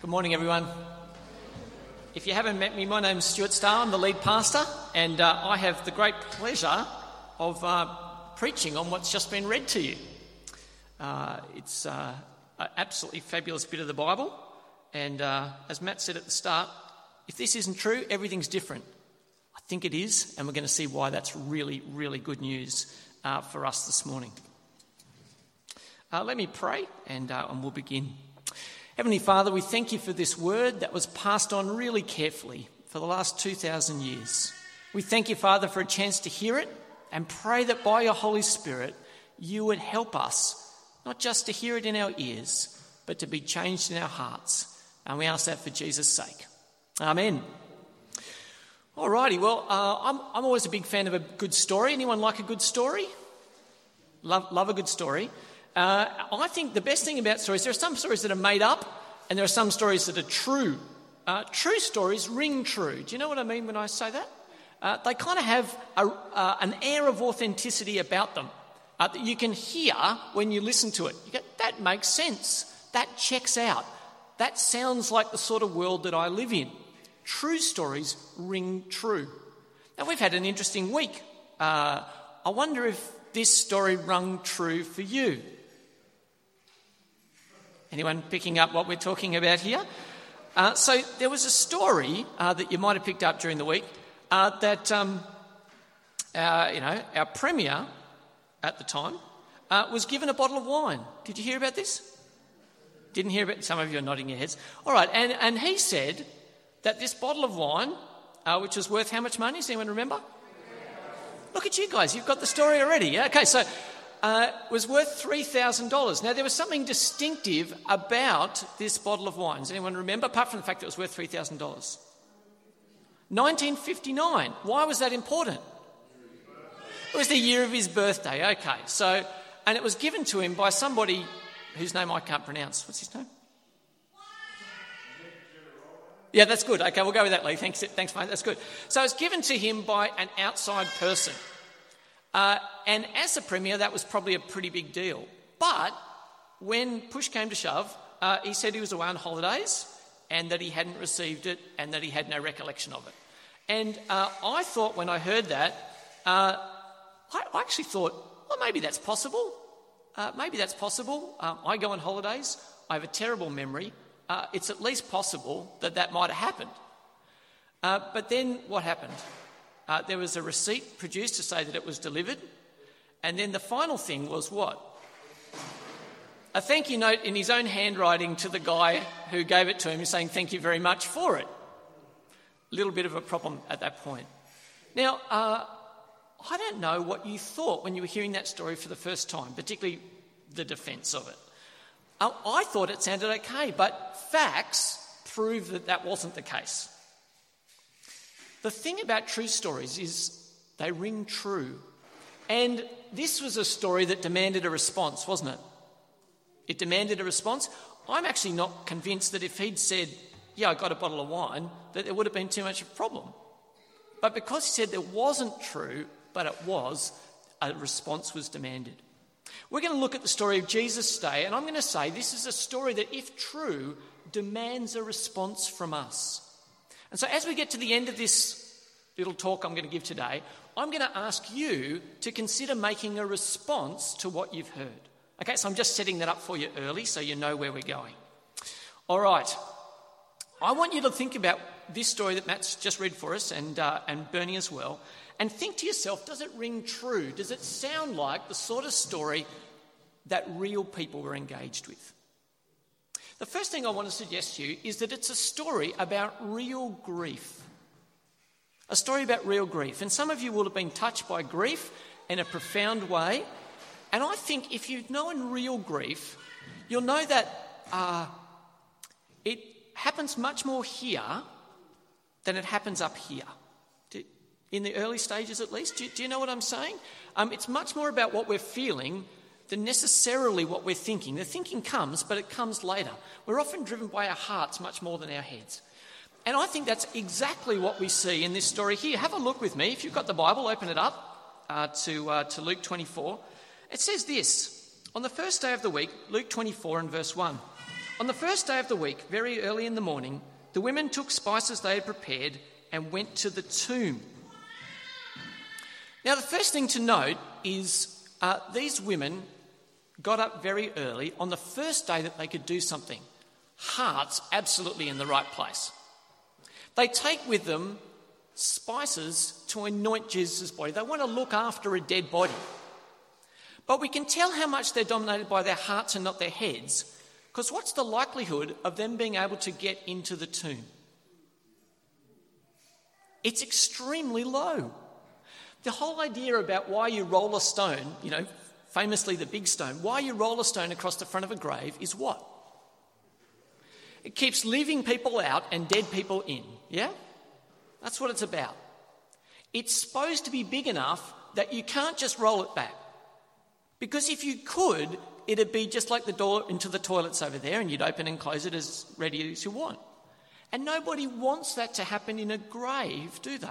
Good morning, everyone. If you haven't met me, my name's Stuart Starr. I'm the lead pastor, and uh, I have the great pleasure of uh, preaching on what's just been read to you. Uh, it's uh, an absolutely fabulous bit of the Bible, and uh, as Matt said at the start, if this isn't true, everything's different. I think it is, and we're going to see why that's really, really good news uh, for us this morning. let me pray, and, and we'll begin. Heavenly Father, we thank you for this word that was passed on really carefully for the last 2,000 years. We thank you, Father, for a chance to hear it and pray that by your Holy Spirit you would help us, not just to hear it in our ears, but to be changed in our hearts. And we ask that for Jesus' sake. Amen. Alrighty, well, uh, I'm, I'm always a big fan of a good story. Anyone like a good story? Love, love a good story. Uh, I think the best thing about stories, there are some stories that are made up, and there are some stories that are true. Uh, true stories ring true. Do you know what I mean when I say that? Uh, they kind of have a, uh, an air of authenticity about them uh, that you can hear when you listen to it. You go, that makes sense. That checks out. That sounds like the sort of world that I live in. True stories ring true. Now, we've had an interesting week. Uh, I wonder if this story rung true for you. Anyone picking up what we're talking about here? Uh, so there was a story uh, that you might have picked up during the week uh, that um, uh, you know our premier at the time uh, was given a bottle of wine. Did you hear about this? Didn't hear about it? Some of you are nodding your heads. All right, and, and he said that this bottle of wine, uh, which was worth how much money? Does anyone remember? Look at you guys, you've got the story already. Yeah? Okay, so uh, was worth $3,000. Now, there was something distinctive about this bottle of wine. Does anyone remember? Apart from the fact that it was worth $3,000. 1959. Why was that important? It was the year of his birthday. Okay, so, and it was given to him by somebody whose name I can't pronounce. What's his name? Yeah, that's good. Okay, we'll go with that, Lee. Thanks, thanks, mate. That's good. So it's given to him by an outside person. Uh, and as a premier, that was probably a pretty big deal. But when push came to shove, uh, he said he was away on holidays and that he hadn't received it and that he had no recollection of it. And uh, I thought when I heard that, uh, I, I, actually thought, well, maybe that's possible. Uh, maybe that's possible. Um, I go on holidays, I have a terrible memory. Uh, it's at least possible that that might have happened. but then what happened? Uh, there was a receipt produced to say that it was delivered. And then the final thing was what? A thank you note in his own handwriting to the guy who gave it to him saying thank you very much for it. A little bit of a problem at that point. Now, uh, I don't know what you thought when you were hearing that story for the first time, particularly the defence of it. Uh, I thought it sounded okay, but facts prove that that wasn't the case. The thing about true stories is they ring true. And this was a story that demanded a response, wasn't it? It demanded a response. I'm actually not convinced that if he'd said, Yeah, I got a bottle of wine, that there would have been too much of a problem. But because he said there wasn't true, but it was, a response was demanded. We're going to look at the story of Jesus day, and I'm going to say this is a story that, if true, demands a response from us. And so, as we get to the end of this little talk I'm going to give today, I'm going to ask you to consider making a response to what you've heard. Okay, so I'm just setting that up for you early so you know where we're going. All right, I want you to think about this story that Matt's just read for us and, uh, and Bernie as well, and think to yourself does it ring true? Does it sound like the sort of story that real people were engaged with? The first thing I want to suggest to you is that it's a story about real grief. A story about real grief. And some of you will have been touched by grief in a profound way. And I think if you've known real grief, you'll know that uh, it happens much more here than it happens up here. In the early stages, at least. Do, do you know what I'm saying? Um, it's much more about what we're feeling than necessarily what we're thinking. The thinking comes, but it comes later. We're often driven by our hearts much more than our heads. And I think that's exactly what we see in this story here. Have a look with me. If you've got the Bible, open it up uh, to, uh, to Luke 24. It says this On the first day of the week, Luke 24 and verse 1. On the first day of the week, very early in the morning, the women took spices they had prepared and went to the tomb. Now, the first thing to note is uh, these women got up very early on the first day that they could do something. Hearts absolutely in the right place. They take with them spices to anoint Jesus' body. They want to look after a dead body. But we can tell how much they're dominated by their hearts and not their heads, because what's the likelihood of them being able to get into the tomb? It's extremely low. The whole idea about why you roll a stone, you know, famously the big stone, why you roll a stone across the front of a grave is what? It keeps leaving people out and dead people in. Yeah? That's what it's about. It's supposed to be big enough that you can't just roll it back. Because if you could, it'd be just like the door into the toilets over there, and you'd open and close it as ready as you want. And nobody wants that to happen in a grave, do they?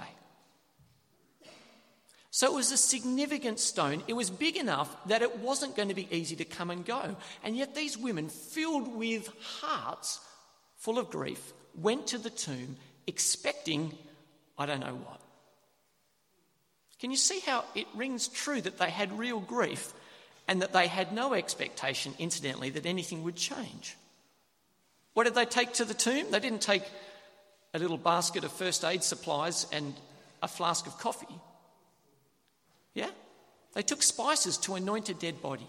So it was a significant stone. It was big enough that it wasn't going to be easy to come and go. And yet these women, filled with hearts full of grief, went to the tomb expecting I don't know what. Can you see how it rings true that they had real grief and that they had no expectation, incidentally, that anything would change? What did they take to the tomb? They didn't take a little basket of first aid supplies and a flask of coffee. They took spices to anoint a dead body.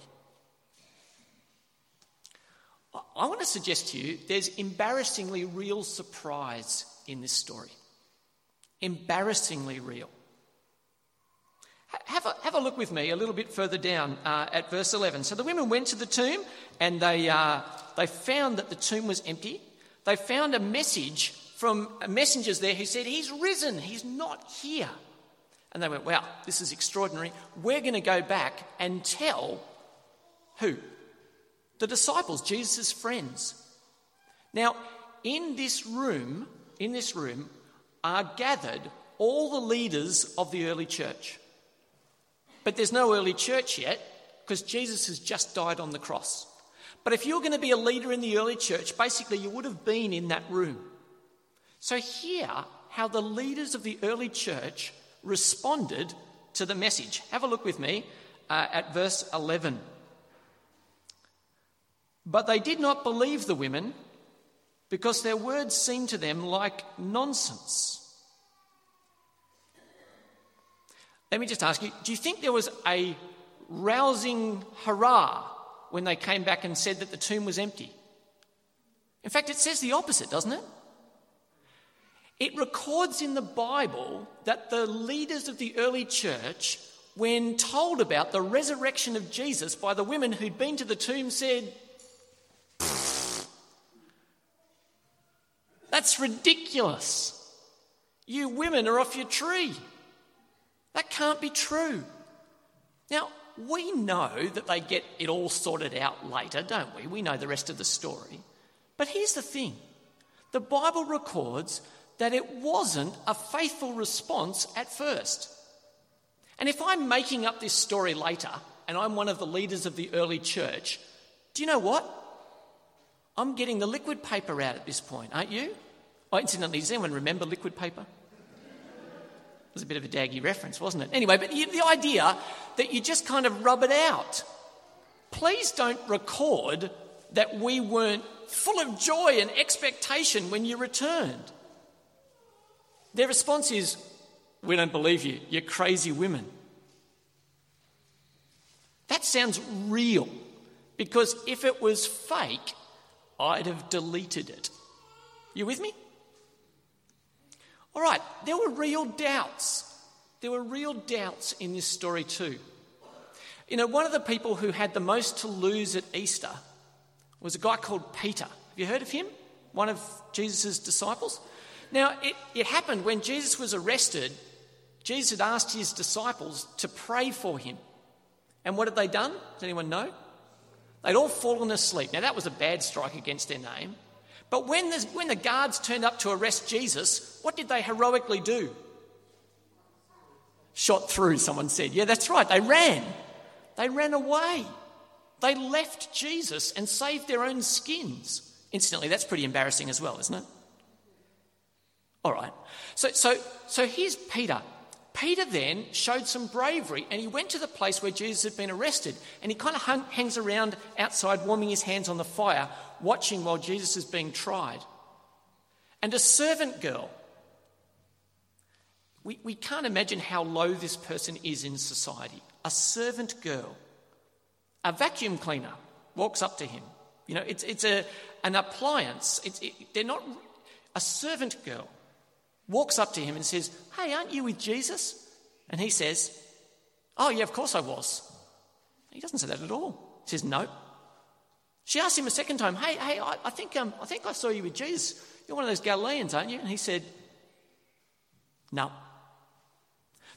I want to suggest to you there's embarrassingly real surprise in this story. Embarrassingly real. Have a, have a look with me a little bit further down uh, at verse 11. So the women went to the tomb and they, uh, they found that the tomb was empty. They found a message from messengers there who said, He's risen, He's not here. And they went, Wow, this is extraordinary. We're going to go back and tell who? The disciples, Jesus' friends. Now, in this room, in this room, are gathered all the leaders of the early church. But there's no early church yet because Jesus has just died on the cross. But if you're going to be a leader in the early church, basically you would have been in that room. So, hear how the leaders of the early church responded to the message. Have a look with me uh, at verse 11. But they did not believe the women because their words seemed to them like nonsense. Let me just ask you do you think there was a rousing hurrah when they came back and said that the tomb was empty? In fact, it says the opposite, doesn't it? It records in the Bible that the leaders of the early church, when told about the resurrection of Jesus by the women who'd been to the tomb, said, That's ridiculous. You women are off your tree. That can't be true. Now, we know that they get it all sorted out later, don't we? We know the rest of the story. But here's the thing the Bible records that it wasn't a faithful response at first. And if I'm making up this story later and I'm one of the leaders of the early church, do you know what? I'm getting the liquid paper out at this point, aren't you? Oh, incidentally, does anyone remember liquid paper? It was a bit of a daggy reference, wasn't it? Anyway, but the idea that you just kind of rub it out. Please don't record that we weren't full of joy and expectation when you returned. Their response is, We don't believe you. You're crazy women. That sounds real because if it was fake, I'd have deleted it. You with me? All right, there were real doubts. There were real doubts in this story too. You know, one of the people who had the most to lose at Easter was a guy called Peter. Have you heard of him? One of Jesus' disciples? Now, it, it happened when Jesus was arrested, Jesus had asked his disciples to pray for him. And what had they done? Does anyone know? They'd all fallen asleep. Now, that was a bad strike against their name. But when the, when the guards turned up to arrest Jesus, what did they heroically do? Shot through, someone said. Yeah, that's right. They ran. They ran away. They left Jesus and saved their own skins. Instantly, that's pretty embarrassing as well, isn't it? All right. So, so, so here's Peter. Peter then showed some bravery and he went to the place where Jesus had been arrested and he kind of hung, hangs around outside, warming his hands on the fire, watching while Jesus is being tried. And a servant girl, we, we can't imagine how low this person is in society. A servant girl, a vacuum cleaner, walks up to him. You know, it's, it's a, an appliance. It's, it, they're not a servant girl walks up to him and says, Hey, aren't you with Jesus? And he says, Oh, yeah, of course I was. He doesn't say that at all. He says, No. She asked him a second time, Hey, hey, I, I think, um, I think I saw you with Jesus. You're one of those Galileans, aren't you? And he said, No.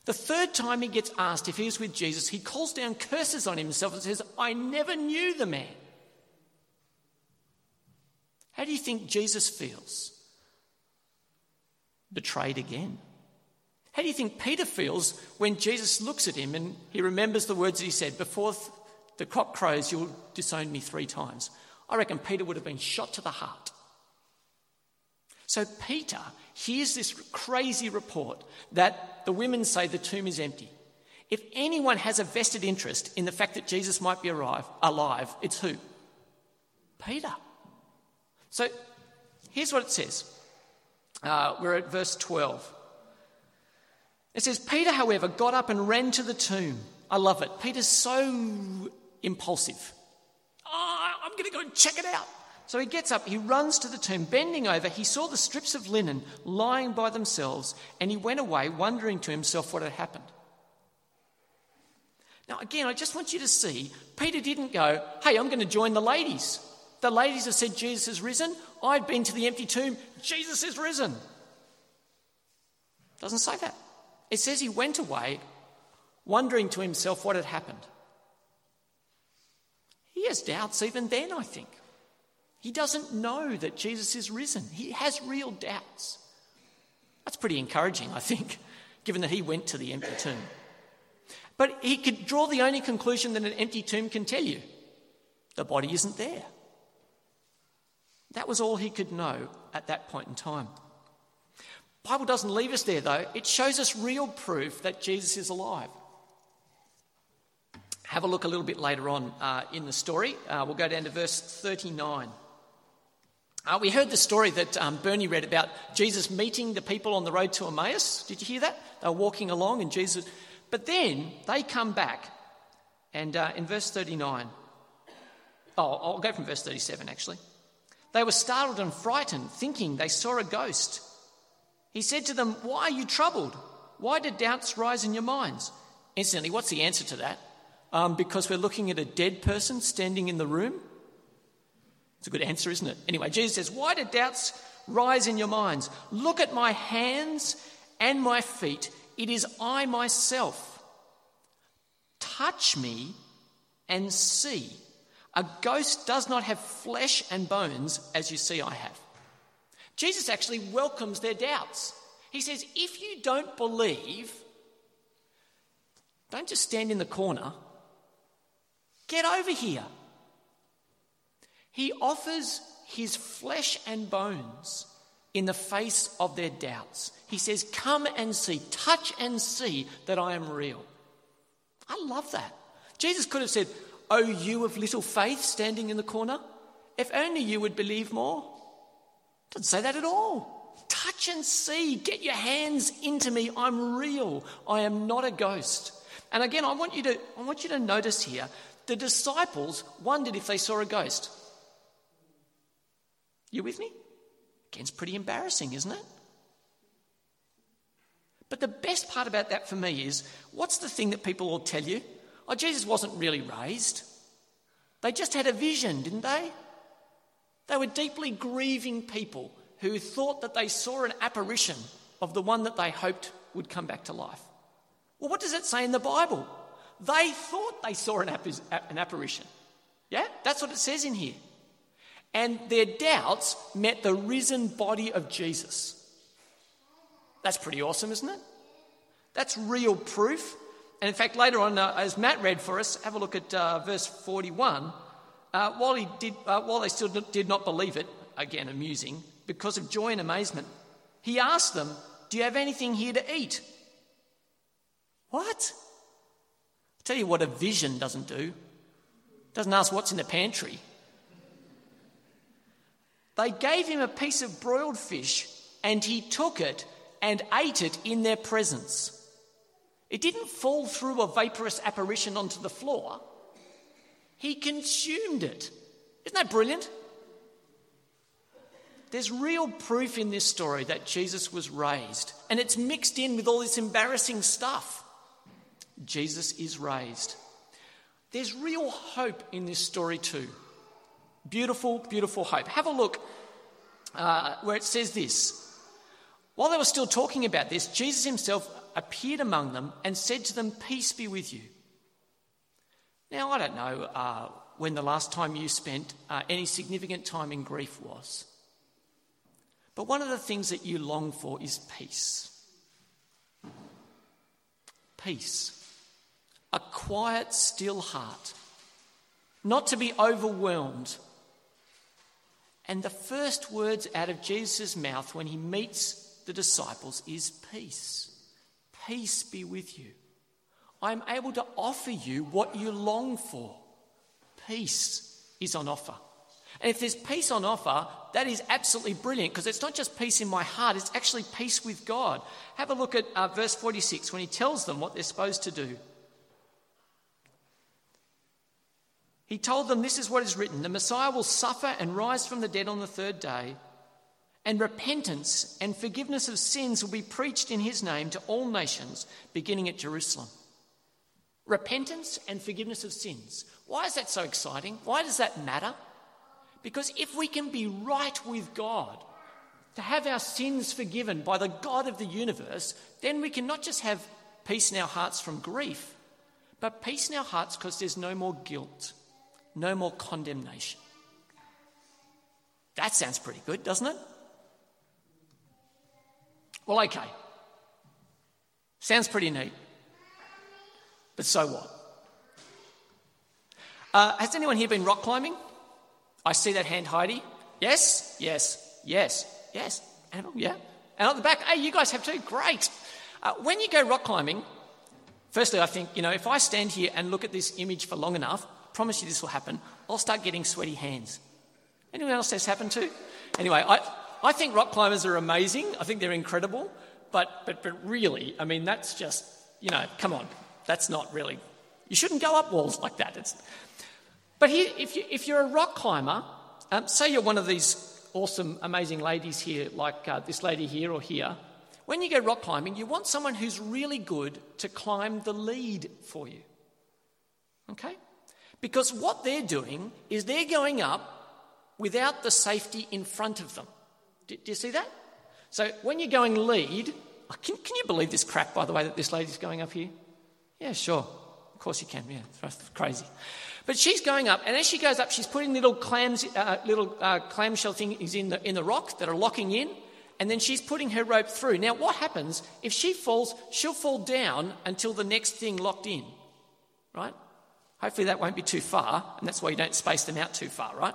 The third time he gets asked if he was with Jesus, he calls down curses on himself and says, I never knew the man. How do you think Jesus feels? Betrayed again. How do you think Peter feels when Jesus looks at him and he remembers the words that he said, Before the cock crows, you'll disown me three times? I reckon Peter would have been shot to the heart. So Peter hears this crazy report that the women say the tomb is empty. If anyone has a vested interest in the fact that Jesus might be alive, alive it's who? Peter. So here's what it says uh, we're at verse 12. It says, Peter, however, got up and ran to the tomb. I love it. Peter's so impulsive. Oh, I'm going to go and check it out. So he gets up, he runs to the tomb, bending over. He saw the strips of linen lying by themselves, and he went away, wondering to himself what had happened. Now, again, I just want you to see Peter didn't go, Hey, I'm going to join the ladies. The ladies have said Jesus has risen. I've been to the empty tomb. Jesus is risen. Doesn't say that. It says he went away wondering to himself what had happened. He has doubts even then, I think. He doesn't know that Jesus is risen. He has real doubts. That's pretty encouraging, I think, given that he went to the empty tomb. But he could draw the only conclusion that an empty tomb can tell you the body isn't there. That was all he could know at that point in time. Bible doesn't leave us there though. It shows us real proof that Jesus is alive. Have a look a little bit later on uh, in the story. Uh, we'll go down to verse 39. Uh, we heard the story that um, Bernie read about Jesus meeting the people on the road to Emmaus. Did you hear that? They were walking along and Jesus. But then they come back, and uh, in verse 39, oh, I'll go from verse 37 actually. They were startled and frightened, thinking they saw a ghost. He said to them, Why are you troubled? Why did doubts rise in your minds? Instantly, what's the answer to that? Um, because we're looking at a dead person standing in the room? It's a good answer, isn't it? Anyway, Jesus says, Why did doubts rise in your minds? Look at my hands and my feet. It is I myself. Touch me and see. A ghost does not have flesh and bones as you see I have. Jesus actually welcomes their doubts. He says, if you don't believe, don't just stand in the corner, get over here. He offers his flesh and bones in the face of their doubts. He says, Come and see, touch and see that I am real. I love that. Jesus could have said, O you of little faith standing in the corner, if only you would believe more. Doesn't say that at all. Touch and see. Get your hands into me. I'm real. I am not a ghost. And again, I want you to, I want you to notice here the disciples wondered if they saw a ghost. You with me? Again, it's pretty embarrassing, isn't it? But the best part about that for me is what's the thing that people will tell you? Oh, Jesus wasn't really raised. They just had a vision, didn't they? They were deeply grieving people who thought that they saw an apparition of the one that they hoped would come back to life. Well, what does it say in the Bible? They thought they saw an, an apparition. Yeah, that's what it says in here. And their doubts met the risen body of Jesus. That's pretty awesome, isn't it? That's real proof and in fact, later on, uh, as Matt read for us, have a look at uh, verse 41. Uh, while, he did, uh, while they still did not believe it, again amusing, because of joy and amazement, he asked them, Do you have anything here to eat? What? I'll tell you what a vision doesn't do. Doesn't ask what's in the pantry. They gave him a piece of broiled fish and he took it and ate it in their presence. It didn't fall through a vaporous apparition onto the floor. He consumed it. Isn't that brilliant? There's real proof in this story that Jesus was raised, and it's mixed in with all this embarrassing stuff. Jesus is raised. There's real hope in this story, too. Beautiful, beautiful hope. Have a look uh, where it says this. While they were still talking about this, Jesus himself appeared among them and said to them, Peace be with you. Now, I don't know uh, when the last time you spent uh, any significant time in grief was. But one of the things that you long for is peace. Peace. A quiet, still heart. Not to be overwhelmed. And the first words out of Jesus' mouth when he meets the disciples is peace. Peace be with you. I'm able to offer you what you long for. Peace is on offer. And if there's peace on offer, that is absolutely brilliant because it's not just peace in my heart, it's actually peace with God. Have a look at uh, verse 46 when he tells them what they're supposed to do. He told them, This is what is written the Messiah will suffer and rise from the dead on the third day, and repentance and forgiveness of sins will be preached in his name to all nations, beginning at Jerusalem. Repentance and forgiveness of sins. Why is that so exciting? Why does that matter? Because if we can be right with God, to have our sins forgiven by the God of the universe, then we can not just have peace in our hearts from grief, but peace in our hearts because there's no more guilt, no more condemnation. That sounds pretty good, doesn't it? Well, okay. Sounds pretty neat. But so what? Uh, has anyone here been rock climbing? I see that hand, Heidi. Yes, yes, yes, yes. And, yeah. And at the back, hey, you guys have too. Great. Uh, when you go rock climbing, firstly, I think, you know, if I stand here and look at this image for long enough, promise you this will happen, I'll start getting sweaty hands. Anyone else has happened to? Anyway, I, I think rock climbers are amazing. I think they're incredible. But, but, but really, I mean, that's just, you know, come on. That's not really, you shouldn't go up walls like that. It's, but here, if, you, if you're a rock climber, um, say you're one of these awesome, amazing ladies here, like uh, this lady here or here, when you go rock climbing, you want someone who's really good to climb the lead for you. Okay? Because what they're doing is they're going up without the safety in front of them. Do, do you see that? So when you're going lead, oh, can, can you believe this crap, by the way, that this lady's going up here? Yeah, sure. Of course you can. Yeah, it's crazy. But she's going up, and as she goes up, she's putting little clams, uh, little uh, clamshell things in the, in the rock that are locking in, and then she's putting her rope through. Now, what happens if she falls? She'll fall down until the next thing locked in, right? Hopefully, that won't be too far, and that's why you don't space them out too far, right?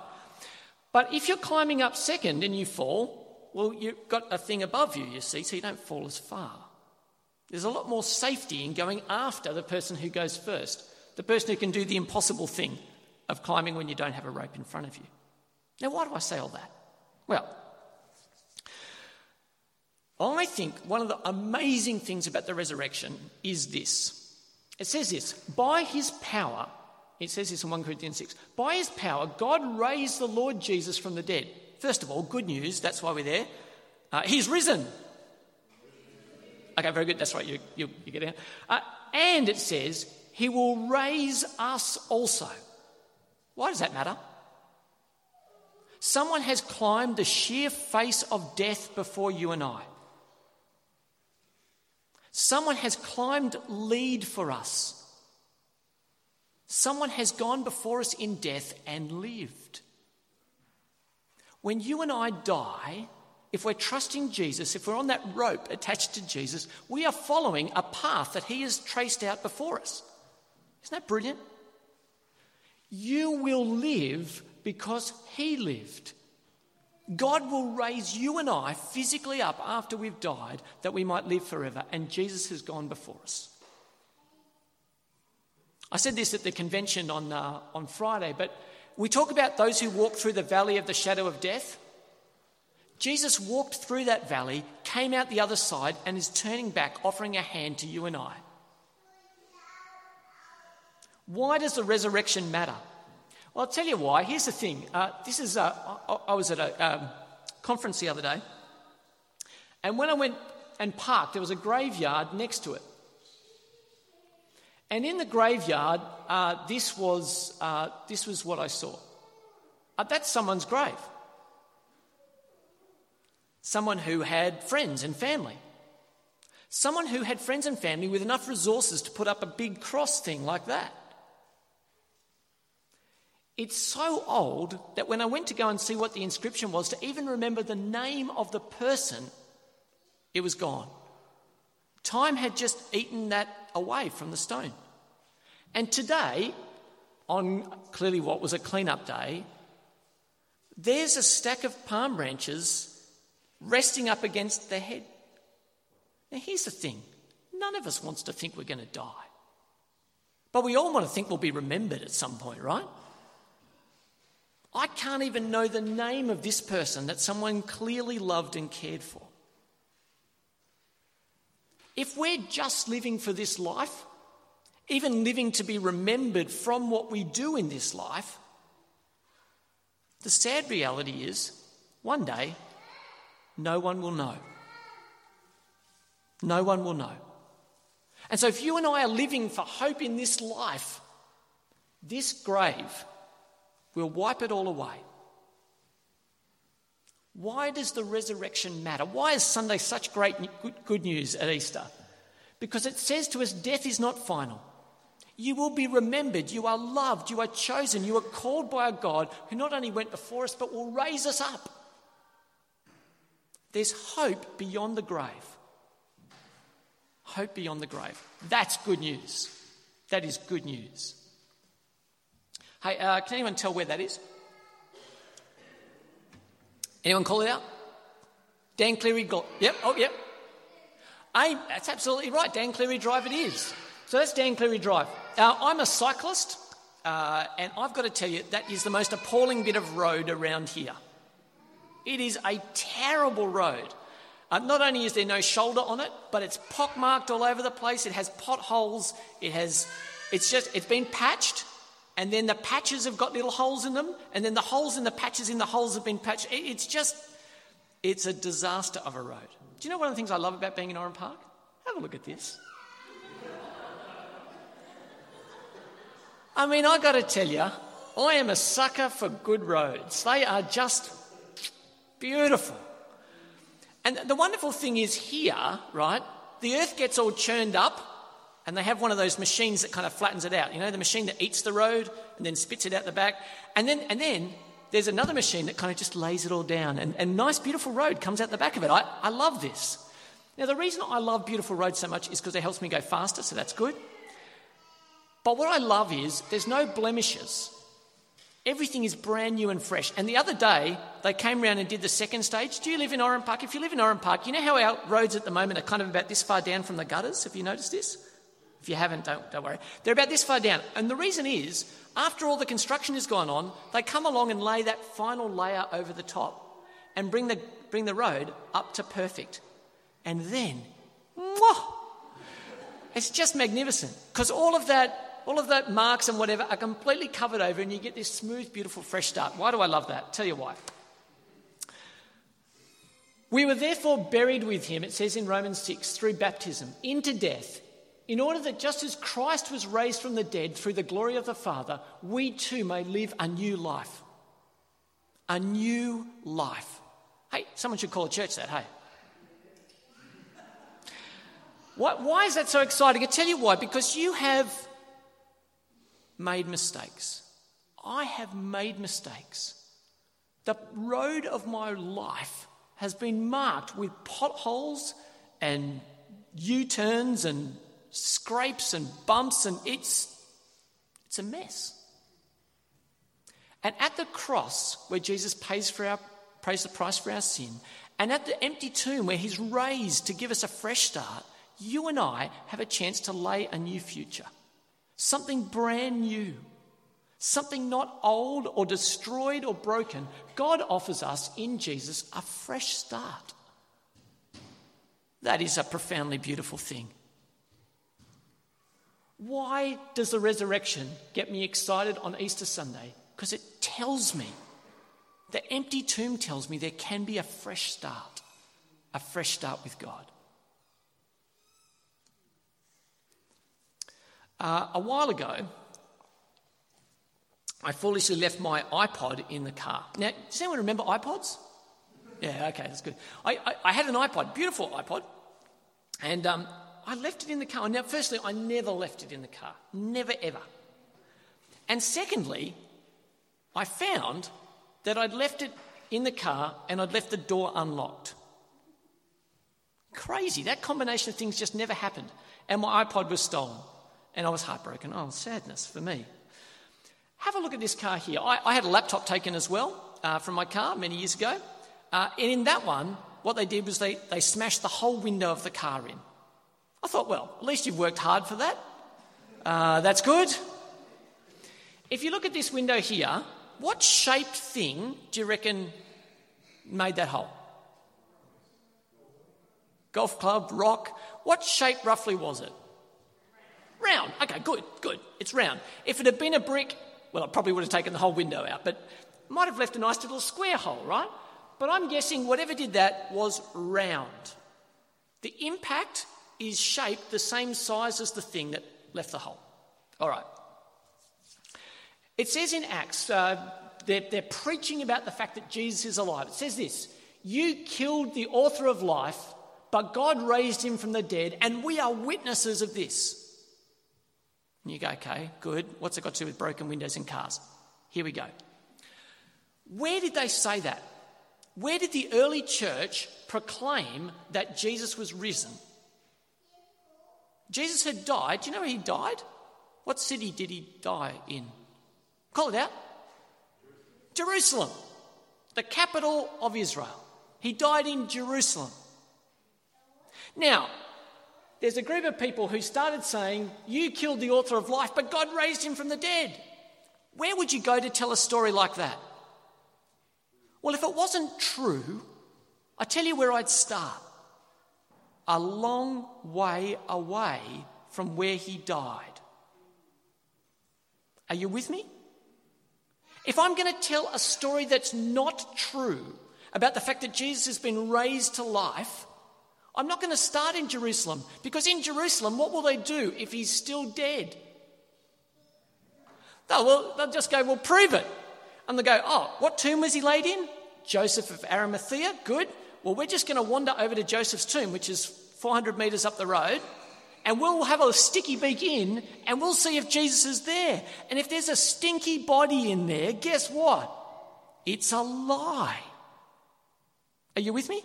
But if you're climbing up second and you fall, well, you've got a thing above you, you see, so you don't fall as far. There's a lot more safety in going after the person who goes first, the person who can do the impossible thing of climbing when you don't have a rope in front of you. Now, why do I say all that? Well, I think one of the amazing things about the resurrection is this. It says this by his power, it says this in 1 Corinthians 6. By his power, God raised the Lord Jesus from the dead. First of all, good news, that's why we're there. Uh, he's risen. Okay, very good, that's right, you, you, you get it. Uh, and it says, he will raise us also. Why does that matter? Someone has climbed the sheer face of death before you and I. Someone has climbed lead for us. Someone has gone before us in death and lived. When you and I die, if we're trusting Jesus, if we're on that rope attached to Jesus, we are following a path that He has traced out before us. Isn't that brilliant? You will live because He lived. God will raise you and I physically up after we've died that we might live forever, and Jesus has gone before us. I said this at the convention on, uh, on Friday, but we talk about those who walk through the valley of the shadow of death. Jesus walked through that valley, came out the other side, and is turning back, offering a hand to you and I. Why does the resurrection matter? Well, I'll tell you why. Here's the thing. Uh, this is, uh, I, I, was at a um, conference the other day, and when I went and parked, there was a graveyard next to it. And in the graveyard, uh, this, was, uh, this was what I saw. Uh, that's someone's grave. Someone who had friends and family. Someone who had friends and family with enough resources to put up a big cross thing like that. It's so old that when I went to go and see what the inscription was, to even remember the name of the person, it was gone. Time had just eaten that away from the stone. And today, on clearly what was a clean-up day, there's a stack of palm branches resting up against the head. Now, here's the thing none of us wants to think we're going to die. But we all want to think we'll be remembered at some point, right? I can't even know the name of this person that someone clearly loved and cared for. If we're just living for this life, even living to be remembered from what we do in this life, the sad reality is one day no one will know. No one will know. And so, if you and I are living for hope in this life, this grave We'll wipe it all away. Why does the resurrection matter? Why is Sunday such great good news at Easter? Because it says to us, death is not final. You will be remembered. You are loved. You are chosen. You are called by a God who not only went before us, but will raise us up. There's hope beyond the grave. Hope beyond the grave. That's good news. That is good news. Hey, uh, can anyone tell where that is? Anyone call it out? Dan Cleary. Go- yep. Oh, yep. I, that's absolutely right. Dan Cleary Drive it is. So that's Dan Cleary Drive. Uh, I'm a cyclist, uh, and I've got to tell you, that is the most appalling bit of road around here. It is a terrible road. Uh, not only is there no shoulder on it, but it's pockmarked all over the place. It has potholes. It has, it's just, it's been patched and then the patches have got little holes in them, and then the holes in the patches in the holes have been patched. It's just, it's a disaster of a road. Do you know one of the things I love about being in Oran Park? Have a look at this. I mean, I got to tell you, I am a sucker for good roads. They are just beautiful. And the wonderful thing is here, right? The earth gets all churned up and they have one of those machines that kind of flattens it out. You know, the machine that eats the road and then spits it out the back. And then, and then there's another machine that kind of just lays it all down. And, and nice, beautiful road comes out the back of it. I, I love this. Now, the reason I love beautiful roads so much is because it helps me go faster, so that's good. But what I love is there's no blemishes. Everything is brand new and fresh. And the other day, they came around and did the second stage. Do you live in Oran Park? If you live in Oran Park, you know how our roads at the moment are kind of about this far down from the gutters? Have you noticed this? If you haven't, don't, don't worry. They're about this far down. And the reason is, after all the construction has gone on, they come along and lay that final layer over the top and bring the, bring the road up to perfect. And then, mwah, it's just magnificent because all of that all of that marks and whatever are completely covered over and you get this smooth beautiful fresh start why do i love that tell you why we were therefore buried with him it says in romans 6 through baptism into death in order that just as Christ was raised from the dead through the glory of the Father, we too may live a new life. A new life. Hey, someone should call a church that, hey. Why, why is that so exciting? I tell you why. Because you have made mistakes. I have made mistakes. The road of my life has been marked with potholes and U turns and scrapes and bumps, and it's, it's a mess. And at the cross, where Jesus pays for our, pays the price for our sin. And at the empty tomb where he's raised to give us a fresh start, you and I have a chance to lay a new future. Something brand new. Something not old or destroyed or broken. God offers us in Jesus a fresh start. That is a profoundly beautiful thing. Why does the resurrection get me excited on Easter Sunday? Because it tells me, the empty tomb tells me there can be a fresh start, a fresh start with God. Uh, a while ago, I foolishly left my iPod in the car. Now, does anyone remember iPods? Yeah, okay, that's good. I, I, I had an iPod, beautiful iPod, and um, I left it in the car. Now, firstly, I never left it in the car, never ever. And secondly, I found that I'd left it in the car and I'd left the door unlocked. Crazy. That combination of things just never happened. And my iPod was stolen. And I was heartbroken. Oh, sadness for me. Have a look at this car here. I, I had a laptop taken as well uh, from my car many years ago. Uh, and in that one, what they did was they, they smashed the whole window of the car in. I thought, well, at least you've worked hard for that. Uh, that's good. If you look at this window here, what shaped thing do you reckon made that hole? Golf club, rock. What shape roughly was it? Round. Okay, good, good. It's round. If it had been a brick, well, it probably would have taken the whole window out, but might have left a nice little square hole, right? But I'm guessing whatever did that was round. The impact is shaped the same size as the thing that left the hole. All right. It says in Acts, uh, they're, they're preaching about the fact that Jesus is alive. It says this You killed the author of life, but God raised him from the dead, and we are witnesses of this. And you go, okay, good. What's it got to do with broken windows and cars? Here we go. Where did they say that? Where did the early church proclaim that Jesus was risen? Jesus had died. Do you know where he died? What city did he die in? Call it out. Jerusalem, the capital of Israel. He died in Jerusalem. Now, there's a group of people who started saying, You killed the author of life, but God raised him from the dead. Where would you go to tell a story like that? Well, if it wasn't true, I tell you where I'd start. A long way away from where he died. Are you with me? If I'm going to tell a story that's not true about the fact that Jesus has been raised to life, I'm not going to start in Jerusalem because in Jerusalem, what will they do if he's still dead? They'll, well, they'll just go, well, prove it. And they'll go, oh, what tomb was he laid in? Joseph of Arimathea. Good. Well, we're just going to wander over to Joseph's tomb, which is 400 metres up the road, and we'll have a sticky beak in and we'll see if Jesus is there. And if there's a stinky body in there, guess what? It's a lie. Are you with me?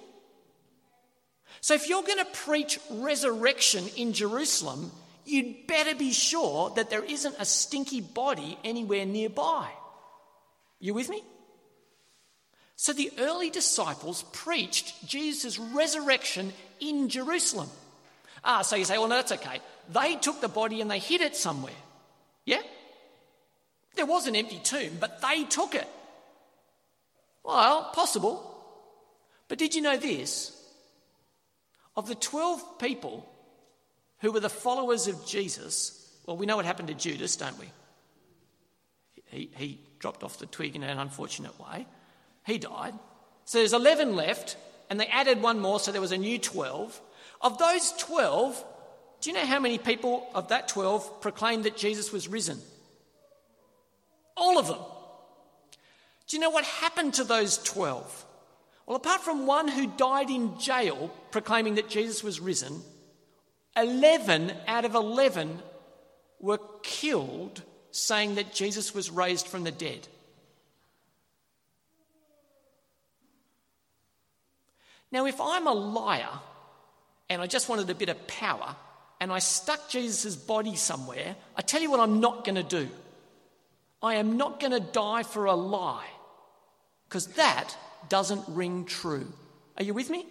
So if you're going to preach resurrection in Jerusalem, you'd better be sure that there isn't a stinky body anywhere nearby. You with me? So the early disciples preached Jesus' resurrection in Jerusalem. Ah, so you say, well, no, that's okay. They took the body and they hid it somewhere. Yeah? There was an empty tomb, but they took it. Well, possible. But did you know this? Of the 12 people who were the followers of Jesus, well, we know what happened to Judas, don't we? He, he dropped off the twig in an unfortunate way. He died. So there's 11 left, and they added one more, so there was a new 12. Of those 12, do you know how many people of that 12 proclaimed that Jesus was risen? All of them. Do you know what happened to those 12? Well, apart from one who died in jail proclaiming that Jesus was risen, 11 out of 11 were killed saying that Jesus was raised from the dead. Now, if I'm a liar and I just wanted a bit of power and I stuck Jesus' body somewhere, I tell you what I'm not going to do. I am not going to die for a lie because that doesn't ring true. Are you with me?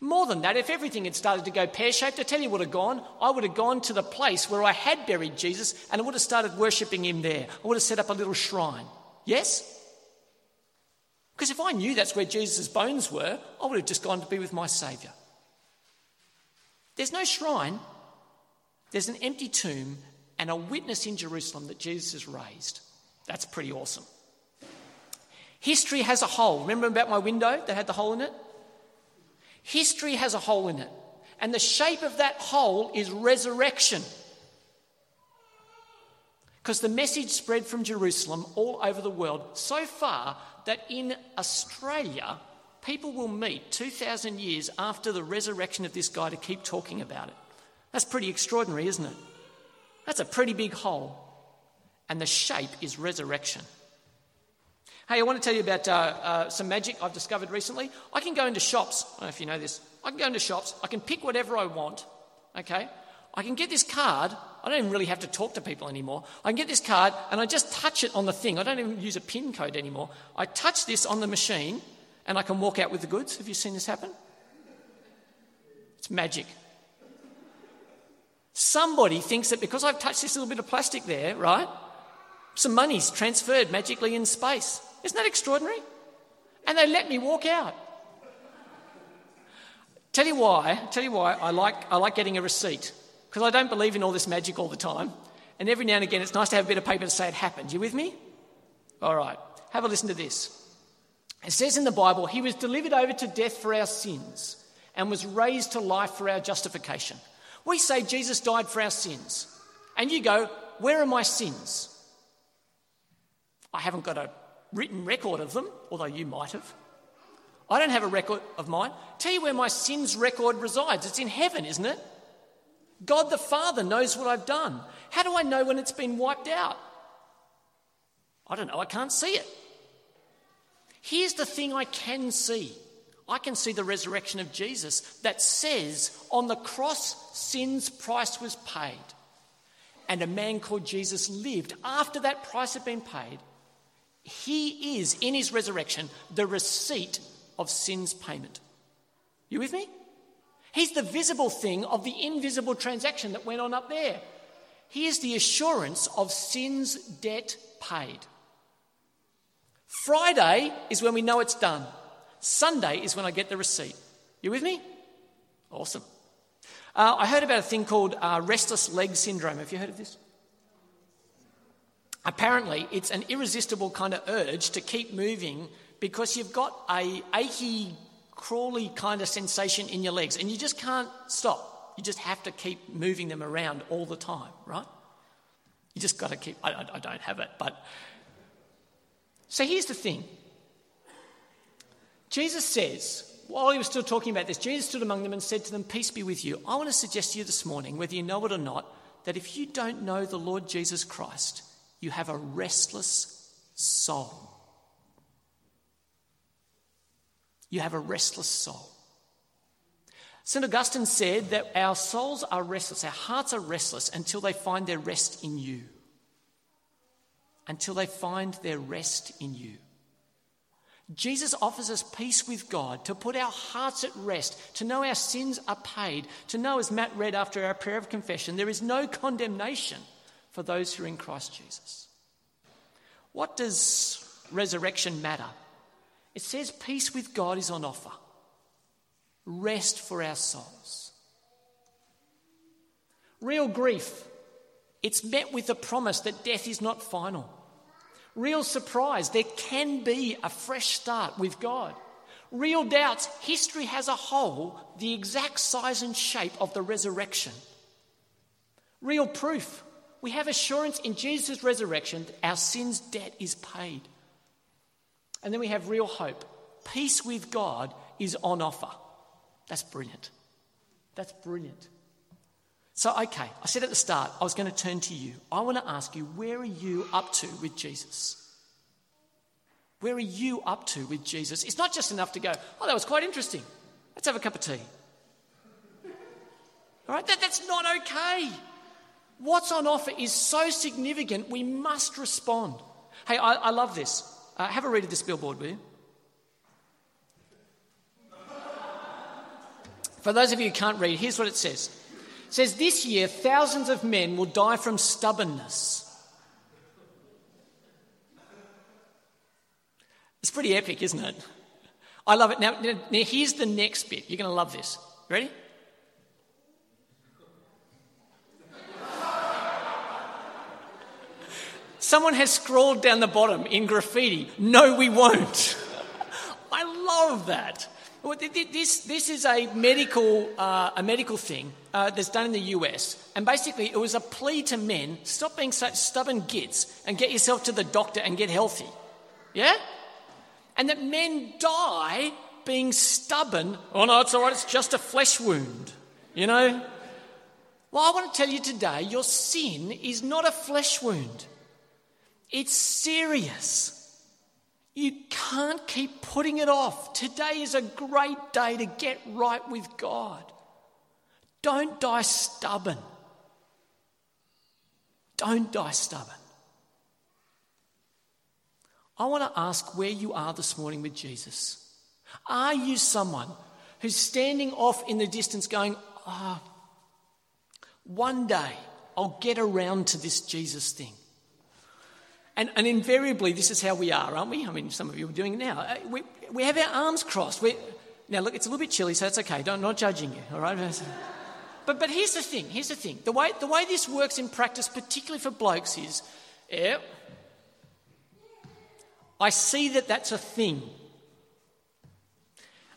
More than that, if everything had started to go pear shaped, I tell you what would have gone. I would have gone to the place where I had buried Jesus and I would have started worshipping him there. I would have set up a little shrine. Yes? Because if I knew that's where Jesus' bones were, I would have just gone to be with my Saviour. There's no shrine, there's an empty tomb and a witness in Jerusalem that Jesus is raised. That's pretty awesome. History has a hole. Remember about my window that had the hole in it? History has a hole in it. And the shape of that hole is resurrection. Because the message spread from Jerusalem all over the world so far that in Australia, people will meet 2,000 years after the resurrection of this guy to keep talking about it. That's pretty extraordinary, isn't it? That's a pretty big hole. And the shape is resurrection. Hey, I want to tell you about uh, uh, some magic I've discovered recently. I can go into shops. I don't know if you know this. I can go into shops. I can pick whatever I want. Okay? I can get this card. I don't even really have to talk to people anymore. I can get this card and I just touch it on the thing. I don't even use a PIN code anymore. I touch this on the machine and I can walk out with the goods. Have you seen this happen? It's magic. Somebody thinks that because I've touched this little bit of plastic there, right? Some money's transferred magically in space. Isn't that extraordinary? And they let me walk out. Tell you why, tell you why I like, I like getting a receipt. Because I don't believe in all this magic all the time. And every now and again, it's nice to have a bit of paper to say it happened. You with me? All right. Have a listen to this. It says in the Bible, He was delivered over to death for our sins and was raised to life for our justification. We say Jesus died for our sins. And you go, Where are my sins? I haven't got a written record of them, although you might have. I don't have a record of mine. Tell you where my sins record resides. It's in heaven, isn't it? God the Father knows what I've done. How do I know when it's been wiped out? I don't know. I can't see it. Here's the thing I can see I can see the resurrection of Jesus that says on the cross, sin's price was paid. And a man called Jesus lived after that price had been paid he is, in his resurrection, the receipt of sin's payment. You with me? He's the visible thing of the invisible transaction that went on up there. He is the assurance of sin's debt paid. Friday is when we know it's done. Sunday is when I get the receipt. You with me? Awesome. Uh, I heard about a thing called uh, restless leg syndrome. Have you heard of this? Apparently, it's an irresistible kind of urge to keep moving because you've got a achy, crawly kind of sensation in your legs and you just can't stop. You just have to keep moving them around all the time, right? You just got to keep. I, I don't have it, but. So here's the thing Jesus says, while he was still talking about this, Jesus stood among them and said to them, Peace be with you. I want to suggest to you this morning, whether you know it or not, that if you don't know the Lord Jesus Christ, you have a restless soul. You have a restless soul. St. Augustine said that our souls are restless, our hearts are restless until they find their rest in you. Until they find their rest in you. Jesus offers us peace with God, to put our hearts at rest, to know our sins are paid, to know, as Matt read after our prayer of confession, there is no condemnation for those who are in Christ Jesus. What does resurrection matter? It says peace with God is on offer, rest for our souls. Real grief, it's met with the promise that death is not final. Real surprise, there can be a fresh start with God. Real doubts, history has a hole the exact size and shape of the resurrection. Real proof, we have assurance in Jesus' resurrection that our sin's debt is paid. And then we have real hope. Peace with God is on offer. That's brilliant. That's brilliant. So, okay, I said at the start, I was going to turn to you. I want to ask you, where are you up to with Jesus? Where are you up to with Jesus? It's not just enough to go, oh, that was quite interesting. Let's have a cup of tea. All right, that, that's not okay. What's on offer is so significant, we must respond. Hey, I, I love this. Uh, have a read of this billboard, will you? For those of you who can't read, here's what it says. It says, This year, thousands of men will die from stubbornness. It's pretty epic, isn't it? I love it. Now, now here's the next bit. You're going to love this. Ready? Someone has scrawled down the bottom in graffiti, no, we won't. I love that. This, this is a medical, uh, a medical thing uh, that's done in the US. And basically, it was a plea to men stop being such stubborn gits and get yourself to the doctor and get healthy. Yeah? And that men die being stubborn. Oh, no, it's all right, it's just a flesh wound. You know? Well, I want to tell you today your sin is not a flesh wound, it's serious. You can't keep putting it off. Today is a great day to get right with God. Don't die stubborn. Don't die stubborn. I want to ask where you are this morning with Jesus. Are you someone who's standing off in the distance going, ah, oh, one day I'll get around to this Jesus thing? And, and invariably, this is how we are, aren't we? I mean, some of you are doing it now. Uh, we, we have our arms crossed. we now, look, it's a little bit chilly, so it's okay. Don't, not judging you, all right? But, but here's the thing here's the thing. The way, the way this works in practice, particularly for blokes, is yeah, I see that that's a thing.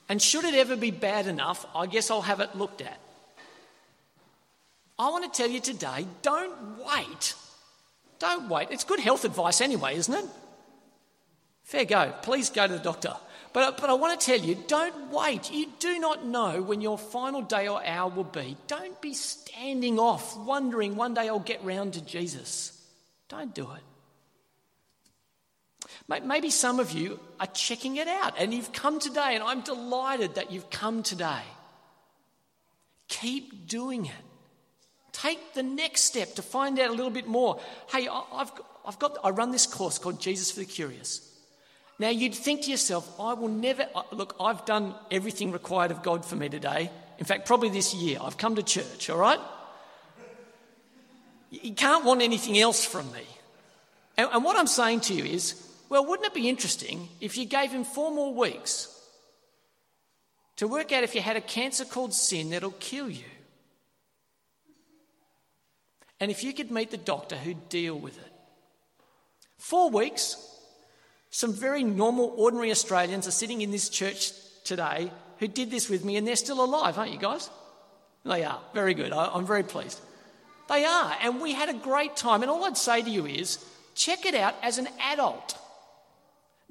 And should it ever be bad enough, I guess I'll have it looked at. I want to tell you today don't wait don't wait. It's good health advice anyway, isn't it? Fair go. Please go to the doctor. But, but I want to tell you don't wait. You do not know when your final day or hour will be. Don't be standing off, wondering one day I'll get round to Jesus. Don't do it. Maybe some of you are checking it out and you've come today, and I'm delighted that you've come today. Keep doing it. Take the next step to find out a little bit more. Hey, I've, I've got, I run this course called Jesus for the Curious. Now, you'd think to yourself, I will never, look, I've done everything required of God for me today. In fact, probably this year. I've come to church, all right? You can't want anything else from me. And, and what I'm saying to you is, well, wouldn't it be interesting if you gave him four more weeks to work out if you had a cancer called sin that'll kill you? And if you could meet the doctor who'd deal with it. Four weeks, some very normal, ordinary Australians are sitting in this church today who did this with me, and they're still alive, aren't you guys? They are. Very good. I'm very pleased. They are. And we had a great time. And all I'd say to you is check it out as an adult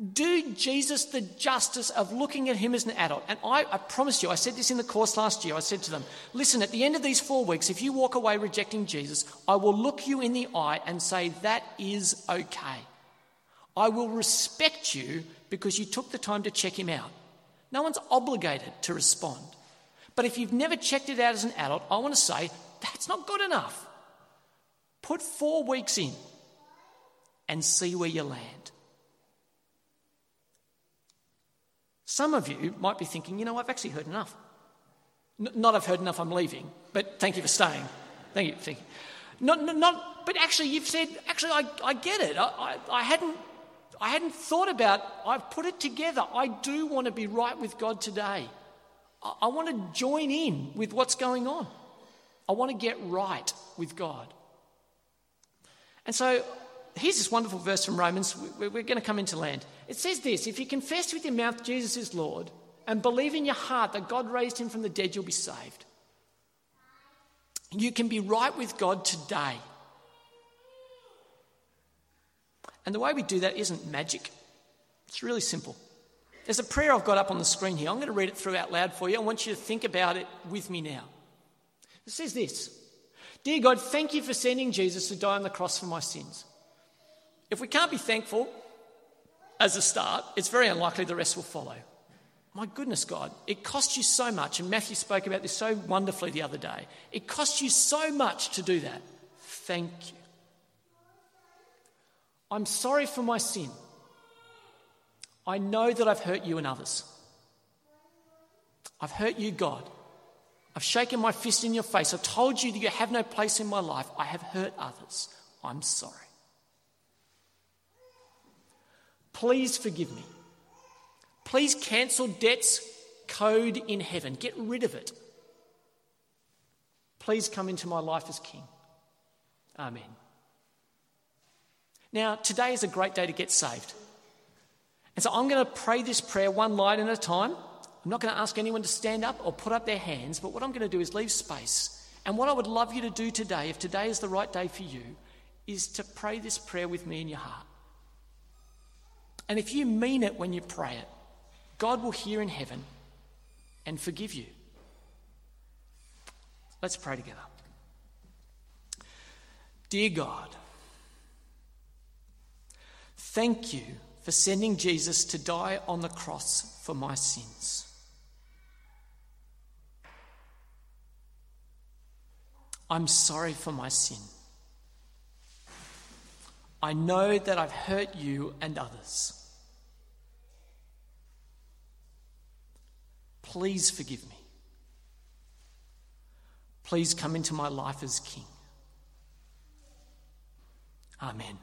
do Jesus the justice of looking at him as an adult. And I, I, promise you, I said this in the course last year. I said to them, listen, at the end of these four weeks, if you walk away rejecting Jesus, I will look you in the eye and say, that is okay. I will respect you because you took the time to check him out. No one's obligated to respond. But if you've never checked it out as an adult, I want to say, that's not good enough. Put four weeks in and see where you land. Some of you might be thinking, you know, I've actually heard enough. N- not I've heard enough, I'm leaving, but thank you for staying. Thank you. Thank you. Not, not, but actually, you've said, actually, I, I get it. I, I, I, hadn't, I hadn't thought about, I've put it together. I do want to be right with God today. I, I want to join in with what's going on. I want to get right with God. And so here's this wonderful verse from Romans. We're going to come into land. It says this If you confess with your mouth Jesus is Lord and believe in your heart that God raised him from the dead, you'll be saved. You can be right with God today. And the way we do that isn't magic, it's really simple. There's a prayer I've got up on the screen here. I'm going to read it through out loud for you. I want you to think about it with me now. It says this Dear God, thank you for sending Jesus to die on the cross for my sins. If we can't be thankful as a start, it's very unlikely the rest will follow. My goodness, God, it cost you so much, and Matthew spoke about this so wonderfully the other day. It cost you so much to do that. Thank you. I'm sorry for my sin. I know that I've hurt you and others. I've hurt you, God, I've shaken my fist in your face. I've told you that you have no place in my life. I have hurt others. I'm sorry. Please forgive me. Please cancel debts code in heaven. Get rid of it. Please come into my life as King. Amen. Now, today is a great day to get saved. And so I'm going to pray this prayer one line at a time. I'm not going to ask anyone to stand up or put up their hands, but what I'm going to do is leave space. And what I would love you to do today, if today is the right day for you, is to pray this prayer with me in your heart. And if you mean it when you pray it, God will hear in heaven and forgive you. Let's pray together. Dear God, thank you for sending Jesus to die on the cross for my sins. I'm sorry for my sin. I know that I've hurt you and others. Please forgive me. Please come into my life as King. Amen.